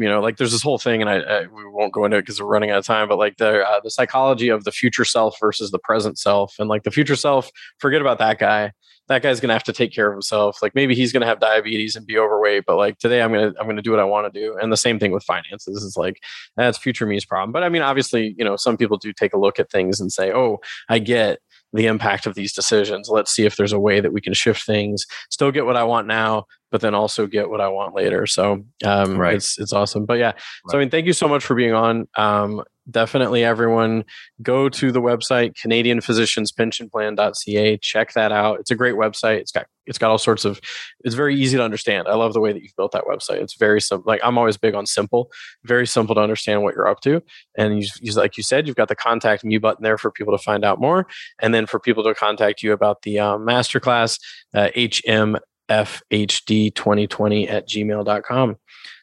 You know, like there's this whole thing, and I, I we won't go into it because we're running out of time. But like the uh, the psychology of the future self versus the present self, and like the future self, forget about that guy. That guy's gonna have to take care of himself. Like maybe he's gonna have diabetes and be overweight, but like today I'm gonna I'm gonna do what I want to do. And the same thing with finances. It's like that's future me's problem. But I mean, obviously, you know, some people do take a look at things and say, oh, I get the impact of these decisions. Let's see if there's a way that we can shift things, still get what I want now, but then also get what I want later. So um, right. it's it's awesome. But yeah, right. so I mean, thank you so much for being on. Um, definitely, everyone go to the website Canadian Physicians Pension Plan.ca. Check that out. It's a great website. It's got it's got all sorts of. It's very easy to understand. I love the way that you've built that website. It's very simple. Like I'm always big on simple. Very simple to understand what you're up to. And you, you like you said, you've got the contact me button there for people to find out more, and then for people to contact you about the um, masterclass. Uh, HM fhd2020 at gmail.com.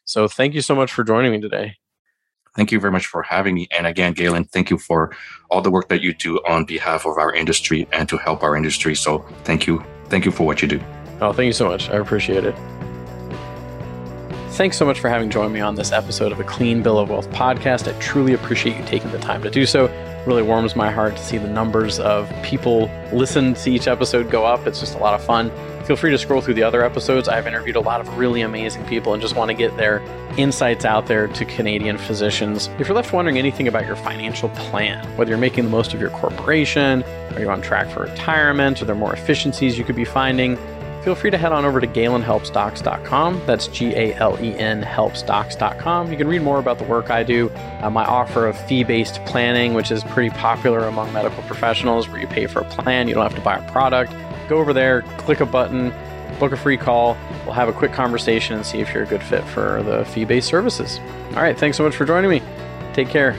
So thank you so much for joining me today. Thank you very much for having me. And again, Galen, thank you for all the work that you do on behalf of our industry and to help our industry. So thank you. Thank you for what you do. Oh, thank you so much. I appreciate it. Thanks so much for having joined me on this episode of a Clean Bill of Wealth podcast. I truly appreciate you taking the time to do so. It really warms my heart to see the numbers of people listen to each episode go up. It's just a lot of fun. Feel free to scroll through the other episodes. I've interviewed a lot of really amazing people and just want to get their insights out there to Canadian physicians. If you're left wondering anything about your financial plan, whether you're making the most of your corporation, are you on track for retirement, are there more efficiencies you could be finding? Feel free to head on over to galenhelpsdocs.com. That's G A L E N helpsdocs.com. You can read more about the work I do, uh, my offer of fee based planning, which is pretty popular among medical professionals, where you pay for a plan, you don't have to buy a product go over there, click a button, book a free call. We'll have a quick conversation and see if you're a good fit for the fee based services. All right. Thanks so much for joining me. Take care.